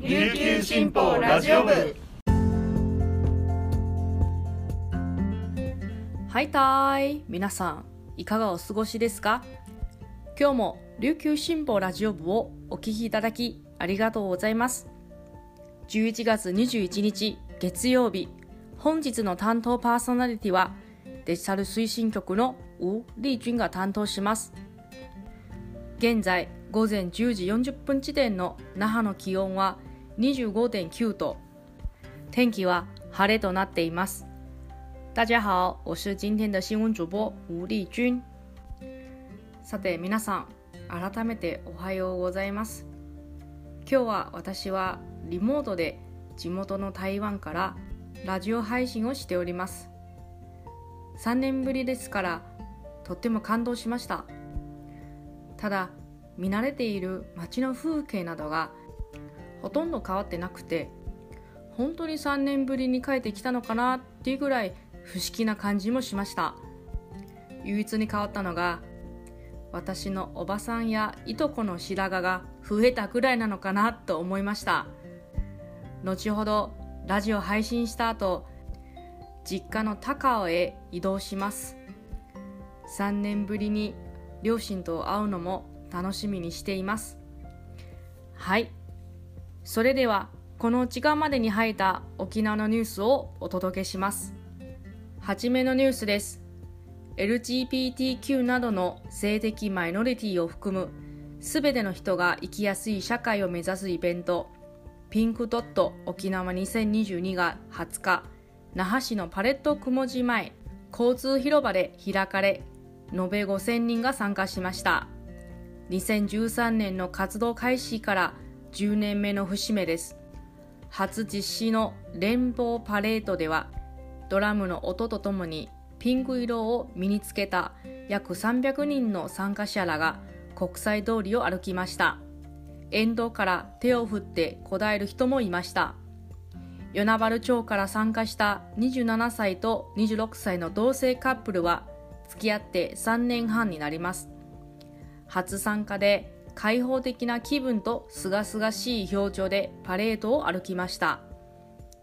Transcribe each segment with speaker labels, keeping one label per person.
Speaker 1: 琉球新報ラジオ部。
Speaker 2: はいたーい。皆さんいかがお過ごしですか？今日も琉球新報ラジオ部をお聞きいただきありがとうございます。11月21日月曜日。本日の担当パーソナリティはデジタル推進局のウ・リージュンが担当します。現在午前10時40分時点の那覇の気温は25.9度。天気は晴れとなっています。大家好我是今天的新聞主播吴丽君。さて皆さん改めておはようございます。今日は私はリモートで地元の台湾からラジオ配信をしております。3年ぶりですからとっても感動しました。ただ見慣れている街の風景などがほとんど変わってなくて本当に3年ぶりに帰ってきたのかなっていうぐらい不思議な感じもしました。唯一に変わったのが私のおばさんやいとこの白髪が増えたくらいなのかなと思いました。後ほどラジオ配信した後実家の高尾へ移動します。3年ぶりに両親と会うのも楽しみにしています。はい。それではこの時間までに入った沖縄のニュースをお届けします。はじめのニュースです。LGBTQ などの性的マイノリティを含むすべての人が生きやすい社会を目指すイベントピンクドット沖縄2022が20日那覇市のパレット雲寺前交通広場で開かれ延べ5000人が参加しました。2013年の活動開始から10年目の節目です。初実施の連邦パレードではドラムの音とともにピンク色を身につけた約300人の参加者らが国際通りを歩きました。沿道から手を振ってこだえる人もいました。与那原町から参加した27歳と26歳の同性カップルは付き合って3年半になります。初参加で開放的な気分と清々しい表情でパレードを歩きました。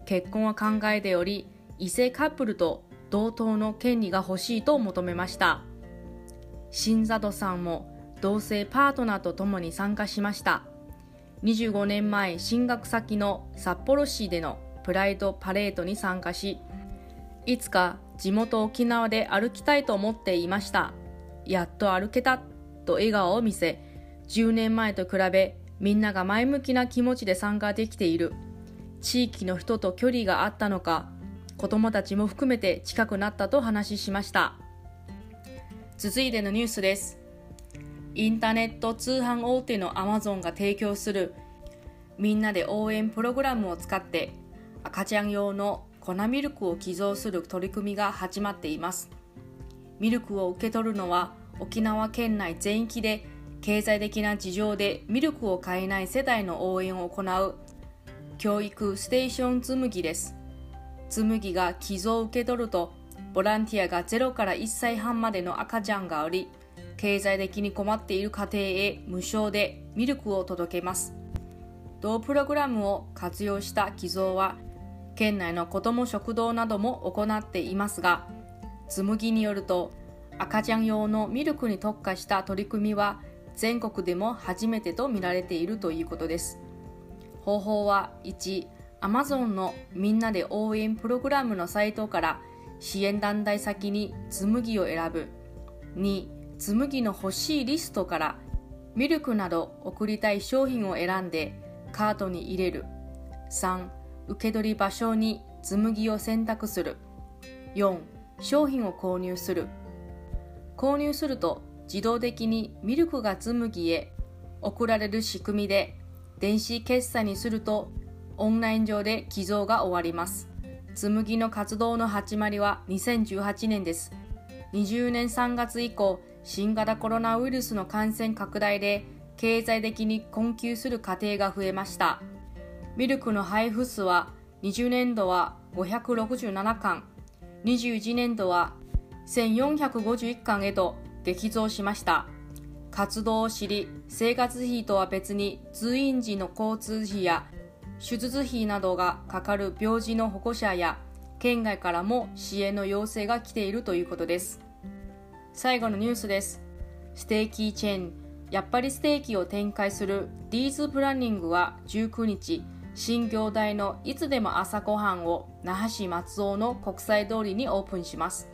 Speaker 2: 結婚は考えており異性カップルと同等の権利が欲しいと求めました。新里さんも同性パートナーと共に参加しました。25年前進学先の札幌市でのプライドパレードに参加しいつか地元沖縄で歩きたいと思っていました。やっと歩けたと笑顔を見せ10年前と比べみんなが前向きな気持ちで参加できている。地域の人と距離があったのか子供たちも含めて近くなったと話しました。続いてのニュースです。インターネット通販大手のアマゾンが提供するみんなで応援プログラムを使って赤ちゃん用の粉ミルクを寄贈する取り組みが始まっています。ミルクを受け取るのは沖縄県内全域で経済的な事情でミルクを買えない世代の応援を行う教育ステーション紬です。紬が寄贈を受け取るとボランティアが0から1歳半までの赤ちゃんがおり経済的に困っている家庭へ無償でミルクを届けます。同プログラムを活用した寄贈は県内の子ども食堂なども行っていますが紬によると赤ちゃん用のミルクに特化した取り組みは全国でも初めてと見られているということです。方法は1 Amazon のみんなで応援プログラムのサイトから支援団体先に紬を選ぶ。2紬の欲しいリストからミルクなど送りたい商品を選んでカートに入れる。3受け取り場所に紬を選択する。4商品を購入する。購入すると自動的にミルクが紬へ送られる仕組みで電子決済にするとオンライン上で寄贈が終わります。紬の活動の始まりは2018年です。20年3月以降新型コロナウイルスの感染拡大で経済的に困窮する家庭が増えました。ミルクの配布数は20年度は567巻。21年度は1451巻へと激増しました。活動を知り生活費とは別に通院時の交通費や手術費などがかかる病児の保護者や県外からも支援の要請が来ているということです。最後のニュースです。ステーキチェーン。やっぱりステーキを展開するディーズプランニングは19日新業大のいつでも朝ごはんを那覇市松尾の国際通りにオープンします。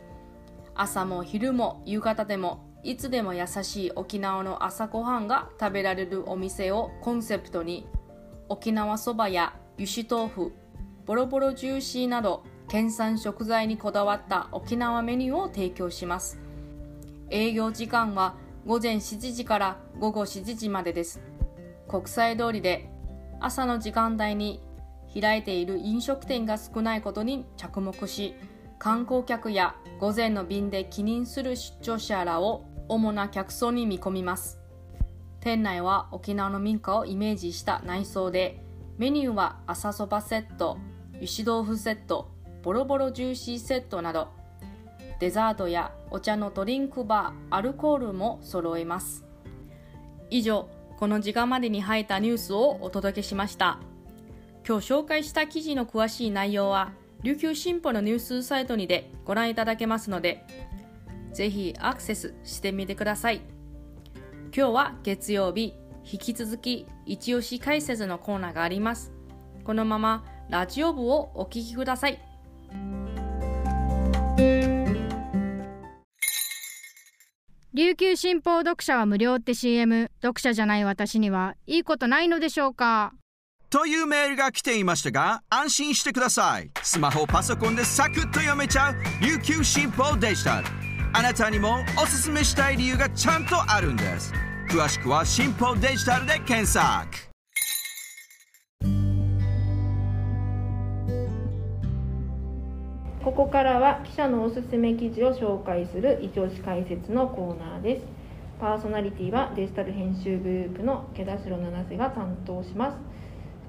Speaker 2: 朝も昼も夕方でもいつでも優しい沖縄の朝ごはんが食べられるお店をコンセプトに沖縄そばや油脂豆腐ボロボロジューシーなど県産食材にこだわった沖縄メニューを提供します。営業時間は午前7時から午後7時までです。国際通りで朝の時間帯に開いている飲食店が少ないことに着目し観光客や午前の便で帰任する出張者らを主な客層に見込みます。店内は沖縄の民家をイメージした内装でメニューは朝そばセット油脂豆腐セットボロボロジューシーセットなどデザートやお茶のドリンクバーアルコールも揃えます。以上この時間までに入ったニュースをお届けしました。今日紹介した記事の詳しい内容は琉球新報のニュースサイトにでご覧いただけますので、ぜひアクセスしてみてください。今日は月曜日、引き続き一押し解説のコーナーがあります。このままラジオ部をお聞きください。
Speaker 3: 琉球新報読者は無料って CM 読者じゃない私にはいいことないのでしょうか？
Speaker 4: というメールが来ていましたが、安心してください。スマホ、パソコンでサクッと読めちゃう琉球新報デジタル。あなたにもおすすめしたい理由がちゃんとあるんです。詳しくは新報デジタルで検索。
Speaker 5: ここからは記者のおすすめ記事を紹介する一押し解説のコーナーです。パーソナリティはデジタル編集グループの毛田代七瀬が担当します。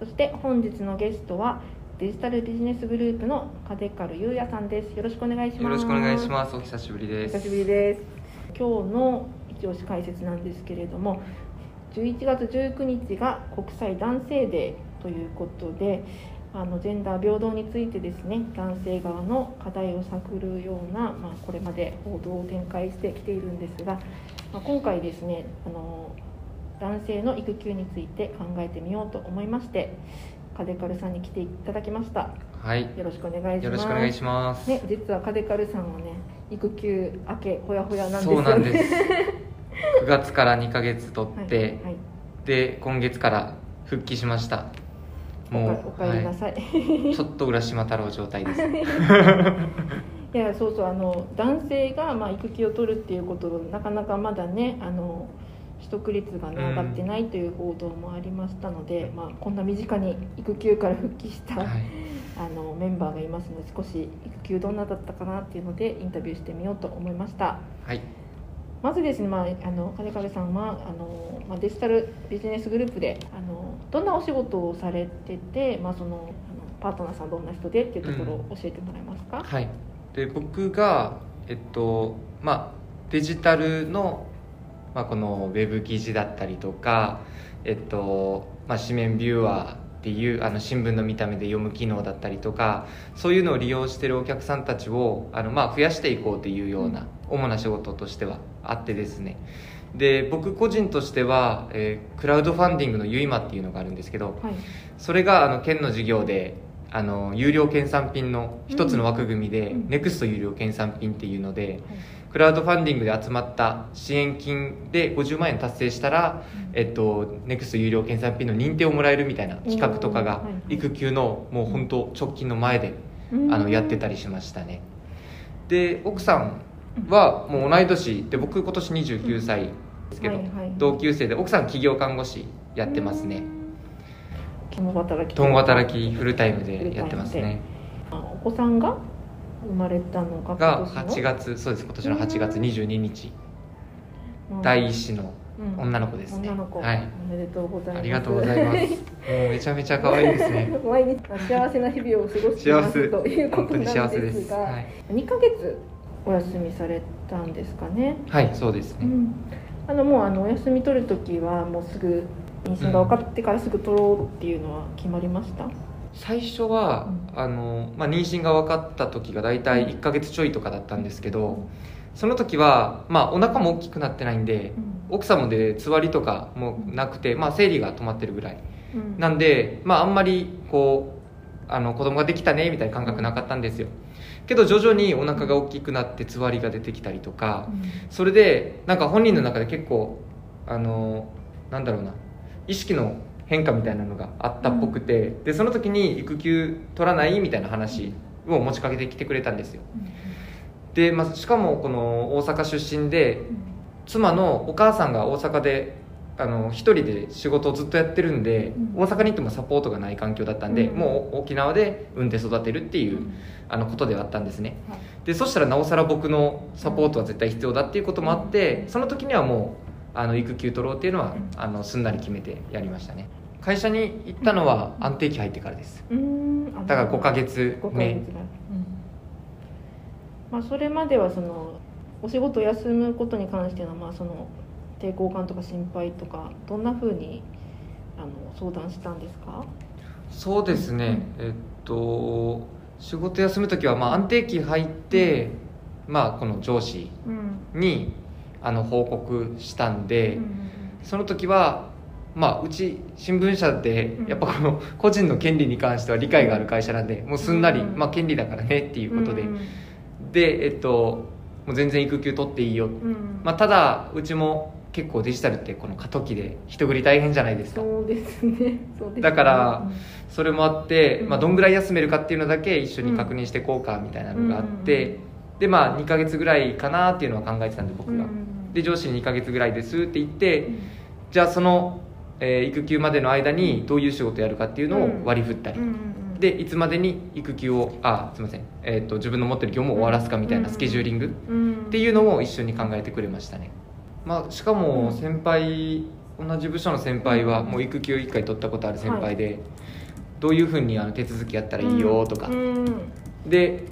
Speaker 5: そして本日のゲストはデジタルビジネスグループの金ル優也さんです。よろしくお願いします。
Speaker 6: よろしくお願いします。お久しぶりです。
Speaker 5: 久しぶりです。今日の一押し解説なんですけれども、11月19日が国際男性デーということで、あのジェンダー平等についてですね男性側の課題を探るような、まあ、これまで報道を展開してきているんですが、まあ、今回ですねあの男性の育休について考えてみようと思いましてカデカルさんに来ていただきました。
Speaker 6: はい。
Speaker 5: よろしくお願いします。
Speaker 6: よろしくお願いします。
Speaker 5: ね実はカデカルさんはね育休明けほやほやなんですよ、ね、
Speaker 6: そうなんです。9月から2か月取って、はいはい、で今月から復帰しました。
Speaker 5: もうおかえりなさい、は
Speaker 6: い、ちょっと浦島太郎状態です。
Speaker 5: いやそうそうあの男性がまあ育休を取るっていうことなかなかまだねあの取得率が、ね、上がってないという報道もありましたので、うん、まあ、こんな身近に育休から復帰した、はい、あのメンバーがいますので少し育休どんなだったかなっていうのでインタビューしてみようと思いました。
Speaker 6: はい。
Speaker 5: まずですね、まあ、あの金壁さんはあの、まあ、デジタルビジネスグループであのどんなお仕事をされてて、まあ、そのあのパートナーさんどんな人でっていうところを教えてもらえますか、
Speaker 6: うん、はい、で僕が、えっとまあ、デジタルのまあ、このウェブ記事だったりとか、えっとまあ、紙面ビューアーっていうあの新聞の見た目で読む機能だったりとかそういうのを利用してるお客さんたちをあの、まあ、増やしていこうっていうような主な仕事としてはあってですね。で僕個人としては、えー、クラウドファンディングのユイマっていうのがあるんですけど、はい、それがあの県の事業であの有料県産品の一つの枠組みで、うん、ネクスト有料県産品っていうので、クラウドファンディングで集まった支援金で50万円達成したら、うん、えっと、ネクスト有料県産品の認定をもらえるみたいな企画とかが、育休のもう本当直近の前で、あのやってたりしましたね。で奥さんはもう同い年で僕今年29歳ですけど、同級生で奥さん企業看護師やってますね、
Speaker 5: 共働き。
Speaker 6: 共働きフルタイムでやってますね。
Speaker 5: お子さんが？生まれたのが
Speaker 6: が8月そうです。今年の8月22日。第一子の女の子ですね、
Speaker 5: 女の子、はい、おめでとうございます。
Speaker 6: ありがとうございます。もうめちゃめちゃ可愛いですね。
Speaker 5: 毎日幸せな日々を過ごしていますということなんですが、はい、2ヶ月お休みされたんですかね？
Speaker 6: はいそうですね、うん、
Speaker 5: あのもうあのお休み取る時はもうすぐ妊娠が分かってからすぐ取ろうっていうのは決まりました、
Speaker 6: 最初は、あのまあ、妊娠が分かった時が大体1ヶ月ちょいとかだったんですけどその時は、まあ、お腹も大きくなってないんで奥様でつわりとかもなくて、まあ、生理が止まってるぐらい
Speaker 5: うん。
Speaker 6: なんで、まあ、あんまりこうあの子供ができたねみたいな感覚なかったんですよ。けど徐々にお腹が大きくなってつわりが出てきたりとかそれでなんか本人の中で結構あのなんだろうな意識の変化みたいなのがあったっぽくて、でその時に育休取らないみたいな話を持ちかけてきてくれたんですよ。で、まあ、しかもこの大阪出身で妻のお母さんが大阪であの一人で仕事をずっとやってるんで、
Speaker 5: うん。
Speaker 6: 大阪に行ってもサポートがない環境だったんで、
Speaker 5: うん。
Speaker 6: もう沖縄で産んで育てるっていう、あのことではあったんですね、
Speaker 5: はい。
Speaker 6: でそしたらなおさら僕のサポートは絶対必要だっていうこともあってその時にはもうあの育休取ろうっていうのは、
Speaker 5: うん。
Speaker 6: あのすんなり決めてやりましたね。会社に行ったのは安定期入ってからです。
Speaker 5: うん。あ
Speaker 6: だから5ヶ月
Speaker 5: 5ヶ
Speaker 6: 目。
Speaker 5: 月がまあ、それまではそのお仕事を休むことに関しての,、まあその抵抗感とか心配とかどんなふうにあの相談したんですか、
Speaker 6: そうですね、えっと仕事休む時はまあ安定期入って、まあこの上司
Speaker 5: うん
Speaker 6: にあの報告したんで、
Speaker 5: うん
Speaker 6: その時はまあうち新聞社で
Speaker 5: うん。
Speaker 6: やっぱこの 個人の権利に関しては理解がある会社なんでもうすんなり、
Speaker 5: うん
Speaker 6: まあ権利だからねっていうことで、
Speaker 5: うん
Speaker 6: でえっともう全然育休取っていいよ、
Speaker 5: うん。
Speaker 6: まあ、ただうちも結構デジタルってこの過渡期で人繰り大変じゃないですか。
Speaker 5: そうですね。
Speaker 6: だからそれもあって、
Speaker 5: うん。
Speaker 6: まあ、どんぐらい休めるかっていうのだけ一緒に確認していこうかみたいなのがあって、でまあ2ヶ月ぐらいかなっていうのは考えてたんで僕が、
Speaker 5: うん
Speaker 6: で上司に2ヶ月ぐらいですって言って、
Speaker 5: うん。
Speaker 6: じゃあその、えー育休までの間にどういう仕事やるかっていうのを割り振ったり、でいつまでに育休をあすいません、えー、と自分の持ってる業務を終わらすかみたいなスケジューリング
Speaker 5: うん。
Speaker 6: っていうのを一緒に考えてくれましたね、まあ、しかも
Speaker 5: うん。
Speaker 6: 先輩同じ部署の先輩はもう育休1回取ったことある先輩で、どういうふうにあの手続きやったらいいよとか、
Speaker 5: うん。
Speaker 6: で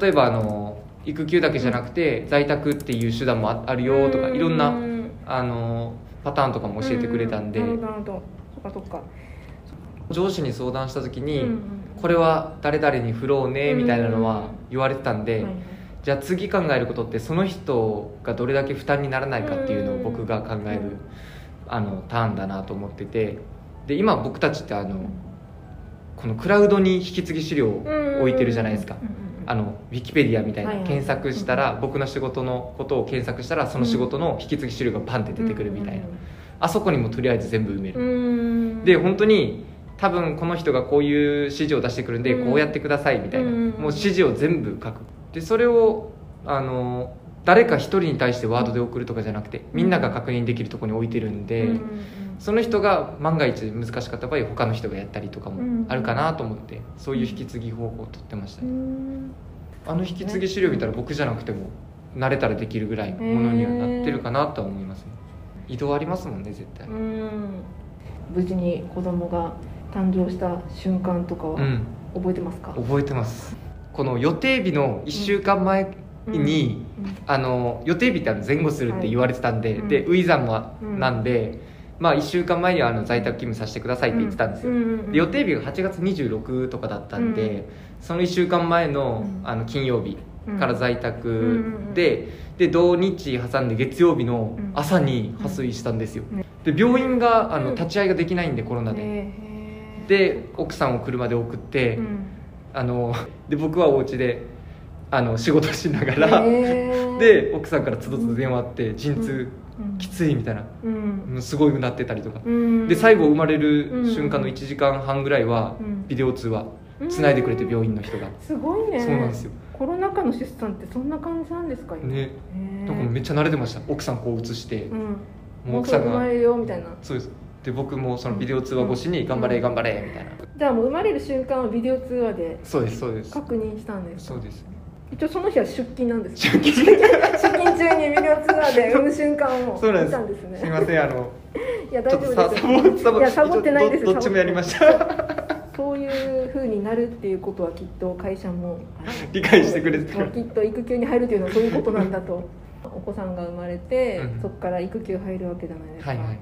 Speaker 6: 例えばあの育休だけじゃなくて在宅っていう手段もああるよとかいろんな
Speaker 5: うん。
Speaker 6: あのパターンとかも教えてくれたんで、上司に相談した時に、これは誰々に振ろうねみたいなのは言われてたんで、じゃあ次考えることってその人がどれだけ負担にならないかっていうのを僕が考える、
Speaker 5: うん。
Speaker 6: あのターンだなと思ってて。で今僕たちってあのこのクラウドに引き継ぎ資料を置いてるじゃないですか、あのウィキペディアみたいな、
Speaker 5: はいはい。
Speaker 6: 検索したら、僕の仕事のことを検索したらその仕事の引き継ぎ資料がパンって出てくるみたいな、あそこにもとりあえず全部埋める、
Speaker 5: うん。
Speaker 6: で本当に多分この人がこういう指示を出してくるんで、
Speaker 5: うん。
Speaker 6: こうやってくださいみたいな、
Speaker 5: うん
Speaker 6: もう指示を全部書く。でそれをあの誰か一人に対してワードで送るとかじゃなくてみんなが確認できるところに置いてるんで、
Speaker 5: うんうん
Speaker 6: その人が万が一難しかった場合他の人がやったりとかもあるかなと思って、そういう引き継ぎ方法をとってました
Speaker 5: う
Speaker 6: ね、
Speaker 5: ん。
Speaker 6: あの引き継ぎ資料見たら僕じゃなくても慣れたらできるぐらいのものにはなってるかなとは思いますね。移動ありますもんね絶対。
Speaker 5: うん。無事に子供が誕生した瞬間とかは
Speaker 6: うん。
Speaker 5: 覚えてますか、
Speaker 6: 覚えてます。この予定日の1週間前に、あの予定日って前後するって言われてたんで、
Speaker 5: はい。
Speaker 6: でウィザンは
Speaker 5: うん
Speaker 6: なん。で、まあ1週間前にはあの在宅勤務させてくださいって言ってたんですよ、で予定日が8月26とかだったんで、
Speaker 5: うん
Speaker 6: その1週間前の
Speaker 5: うん
Speaker 6: あの金曜日から在宅
Speaker 5: うん
Speaker 6: でで土日挟んで月曜日の朝に破水したんですよ、で病院があの
Speaker 5: うん。
Speaker 6: 立ち会いができないんでコロナで、で奥さんを車で送って、
Speaker 5: うん。
Speaker 6: あので僕はお家であの仕事しながら、で奥さんからつどつど電話あって陣痛
Speaker 5: うん
Speaker 6: きついみたいな。
Speaker 5: うん。
Speaker 6: すごいなってたりとか。
Speaker 5: うん。
Speaker 6: で最後生まれる瞬間の1時間半ぐらいは
Speaker 5: うん。
Speaker 6: ビデオ通話。つないでくれて病院の人が。
Speaker 5: すごいね。
Speaker 6: そうなんですよ。
Speaker 5: コロナ禍の出産ってそんな感じなんですか今？
Speaker 6: ね。なんかめっちゃ慣れてました。奥さんこう映して。
Speaker 5: うん。
Speaker 6: もう奥さんが。
Speaker 5: 生まれるよみたいな。
Speaker 6: そうです。で僕もそのビデオ通話越しに頑張れ頑張れみたいな。
Speaker 5: じゃあもう生まれる瞬間をビデオ通話で
Speaker 6: そうですそうです。
Speaker 5: 確認したんです
Speaker 6: そうです
Speaker 5: 一応その日は出勤なんです出勤。出勤中にビデオ通話で産む瞬間を見たんですね。
Speaker 6: すいませんあの
Speaker 5: いや大丈夫です。
Speaker 6: サボ
Speaker 5: いやサボってないです。
Speaker 6: どどっちもやりました。
Speaker 5: そういう風になるっていうことはきっと会社も
Speaker 6: 理解してくれて
Speaker 5: きっと育休に入るというのはそういうことなんだと。お子さんが生まれて、
Speaker 6: うん。
Speaker 5: そこから育休入るわけじゃないですか、
Speaker 6: はいはい。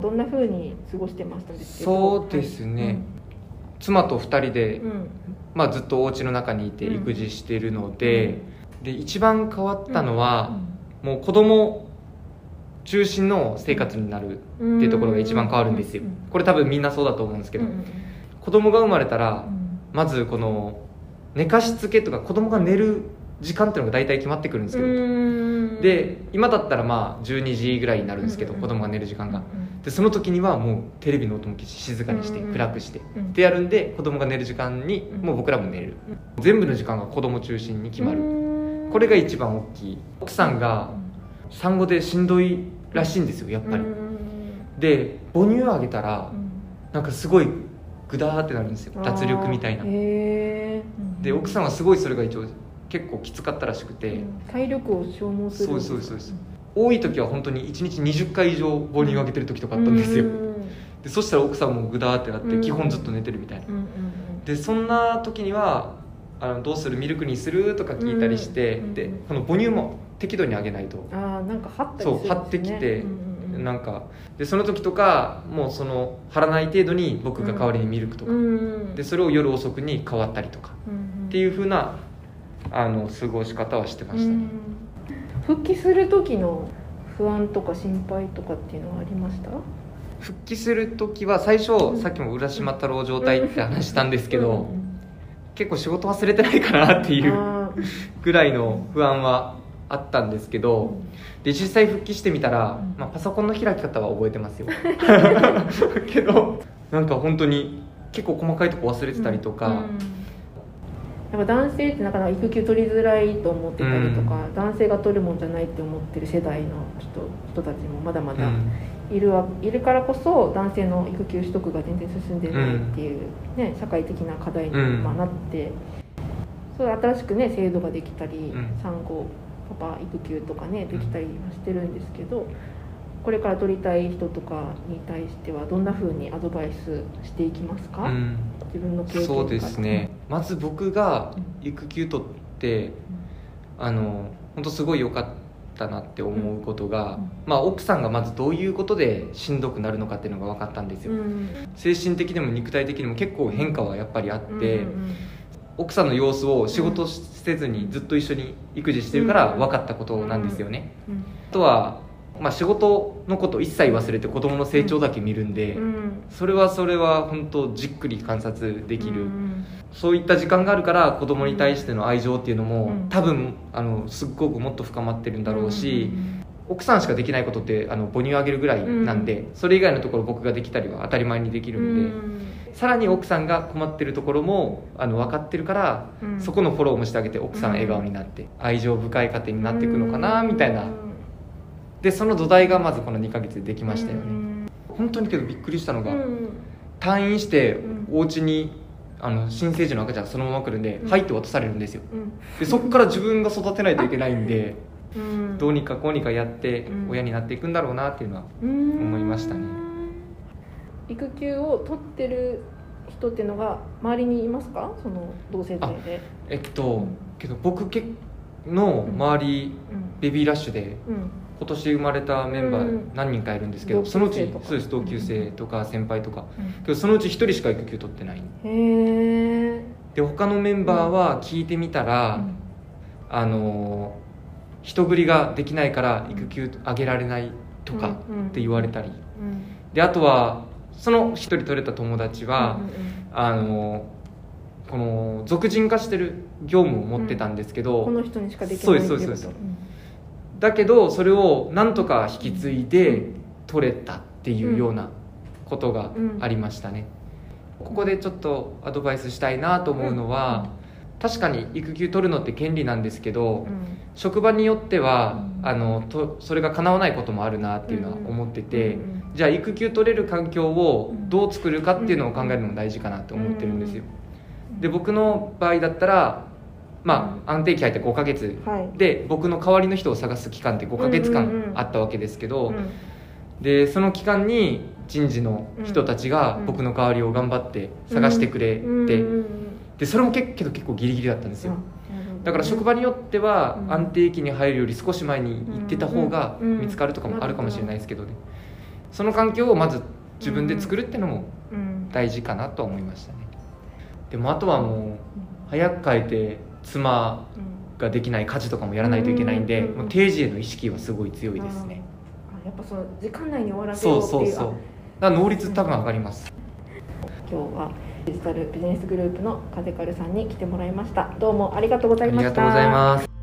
Speaker 5: どんな風に過ごしてました
Speaker 6: そうですね、はい、妻と2人で、うん、まあ、ずっとお家の中にいて育児してるのでうん、で一番変わったのは、もう子供中心の生活になるっていうところが一番変わるんですよ。これ多分みんなそうだと思うんですけど、子供が生まれたら、まずこの寝かしつけとか子供が寝る時間っていうのが大体決まってくるんですけど。で今だったらまあ12時ぐらいになるんですけど、子供が寝る時間が、でその時にはもうテレビの音も消し静かにして暗くして、ってやるんで子供が寝る時間にもう僕らも寝れる、全部の時間が子供中心に決まる、これが一番大きい。奥さんが産後でしんどいらしいんですよやっぱり、で母乳をあげたら、なんかすごいグダーってなるんですよ。脱力みたいな。で奥さんはすごいそれが一応結構きつかったらしくて、
Speaker 5: 体力を消耗する。
Speaker 6: そうそうそうです多い時は本当に1日20回以上母乳をあげてる時とかあったんですよ、でそしたら奥さんもグダーってなって基本ずっと寝てるみたいな、でそんな時にはあのどうする？ミルクにする？とか聞いたりして、でこの母乳も適度にあげないと。
Speaker 5: あなんか張ったり
Speaker 6: する、ね、そう張ってきて、なんか。でその時とかもうその張らない程度に僕が代わりにミルクとか、でそれを夜遅くに変わったりとか、っていうふうなあの過ごし方はしてましたね、
Speaker 5: 復帰する時の不安とか心配とかっていうのはありました？
Speaker 6: 復帰する時は最初、うん、さっきも浦島太郎状態って話したんですけど、うん、結構仕事忘れてないかなっていうぐらいの不安はあったんですけど、で実際復帰してみたら、まあ、パソコンの開き方は覚えてますよ。けどなんか本当に結構細かいとこ忘れてたりとか、
Speaker 5: やっぱ男性ってなかなか育休取りづらいと思ってたりとか、うん、男性が取るもんじゃないって思ってる世代の人人たちもまだまだいるわ、うん、いるからこそ男性の育休取得が全然進んでないっていう、ね、社会的な課題に、まあ、なって、それ新しくね制度ができたり、産後パパ育休とかねできたりはしてるんですけど。これから取りたい人とかに対してはどんなふうにアドバイスしていきますか、うん、自分の経験
Speaker 6: そうですねまず僕が育休取って、うん、あの本当すごい良かったなって思うことが、うん、まあ、奥さんがまずどういうことでしんどくなるのかっていうのが分かったんですよ、精神的にも肉体的にも結構変化はやっぱりあって、奥さんの様子を仕事せずにずっと一緒に育児してるから分かったことなんですよね、あとはまあ、仕事のこと一切忘れて子供の成長だけ見るんで、うん、それはそれは本当じっくり観察できる、うん、そういった時間があるから子供に対しての愛情っていうのも、うん、多分あのすっごくもっと深まってるんだろうし、奥さんしかできないことってあの母乳あげるぐらいなんで、それ以外のところ僕ができたりは当たり前にできるんで、さらに奥さんが困ってるところもあの分かってるから、そこのフォローもしてあげて奥さん笑顔になって、愛情深い家庭になっていくのかなみたいな。でその土台がまずこの2ヶ月でできましたよね、うん、本当にけどびっくりしたのが、うん、退院してお家にあの新生児の赤ちゃんそのまま来るんで「はい」って渡されるんですよ、でそこから自分が育てないといけないんで、どうにかこうにかやって親になっていくんだろうなっていうのは思いましたね。
Speaker 5: 育休を取ってる人っていうのが周りにいますか？その同性代で。
Speaker 6: えっとけど僕の周り、ベビーラッシュで、今年生まれたメンバー何人かいるんですけど、そのうちそうです同級生とか先輩とか、けどそのうち1人しか育休取ってない。へで他のメンバーは聞いてみたら、あの人繰りができないから育休あげられないとかって言われたり、であとはその1人取れた友達は、あのこの俗人化してる業務を持ってたんですけど、
Speaker 5: この人にしかできない
Speaker 6: そうですそうですだけどそれをなんとか引き継いで取れたっていうようなことがありましたね、ここでちょっとアドバイスしたいなと思うのは、確かに育休取るのって権利なんですけど、職場によっては、あのとそれが叶わないこともあるなっていうのは思ってて、じゃあ育休取れる環境をどう作るかっていうのを考えるのも大事かなと思ってるんですよ。で僕の場合だったらまあ、安定期入って5か月、はい、で僕の代わりの人を探す期間って5か月間あったわけですけど、でその期間に人事の人たちが僕の代わりを頑張って探してくれて、でそれもけけど結構ギリギリだったんですよ、だから職場によっては安定期に入るより少し前に行ってた方が見つかるとかもあるかもしれないですけどね。その環境をまず自分で作るっていうのも
Speaker 5: うん。
Speaker 6: 大事かなと思いましたね。でもあとはもう早く帰って妻
Speaker 5: うん
Speaker 6: ができない家事とかもやらないといけないんで、
Speaker 5: うん
Speaker 6: もう定時への意識はすごい強いですね、
Speaker 5: あやっぱその時間内に終わらせよ
Speaker 6: そうう
Speaker 5: っていう。
Speaker 6: そうそうだから能率多分上がります、
Speaker 5: 今日はデジタルビジネスグループの風カルさんに来てもらいました。どうもありがとうござ
Speaker 6: あ
Speaker 5: いました。
Speaker 6: りがとうございます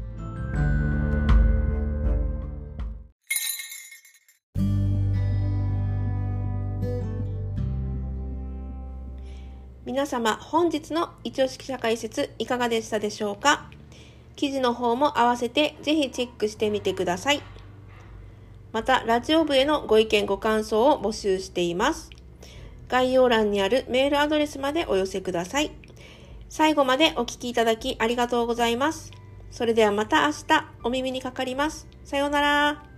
Speaker 7: 皆様本日の一押し記者解説いかがでしたでしょうか？記事の方も合わせてぜひチェックしてみてください。またラジオ部へのご意見ご感想を募集しています。概要欄にあるメールアドレスまでお寄せください。最後までお聞きいただきありがとうございます。それではまた明日お耳にかかります。さようなら。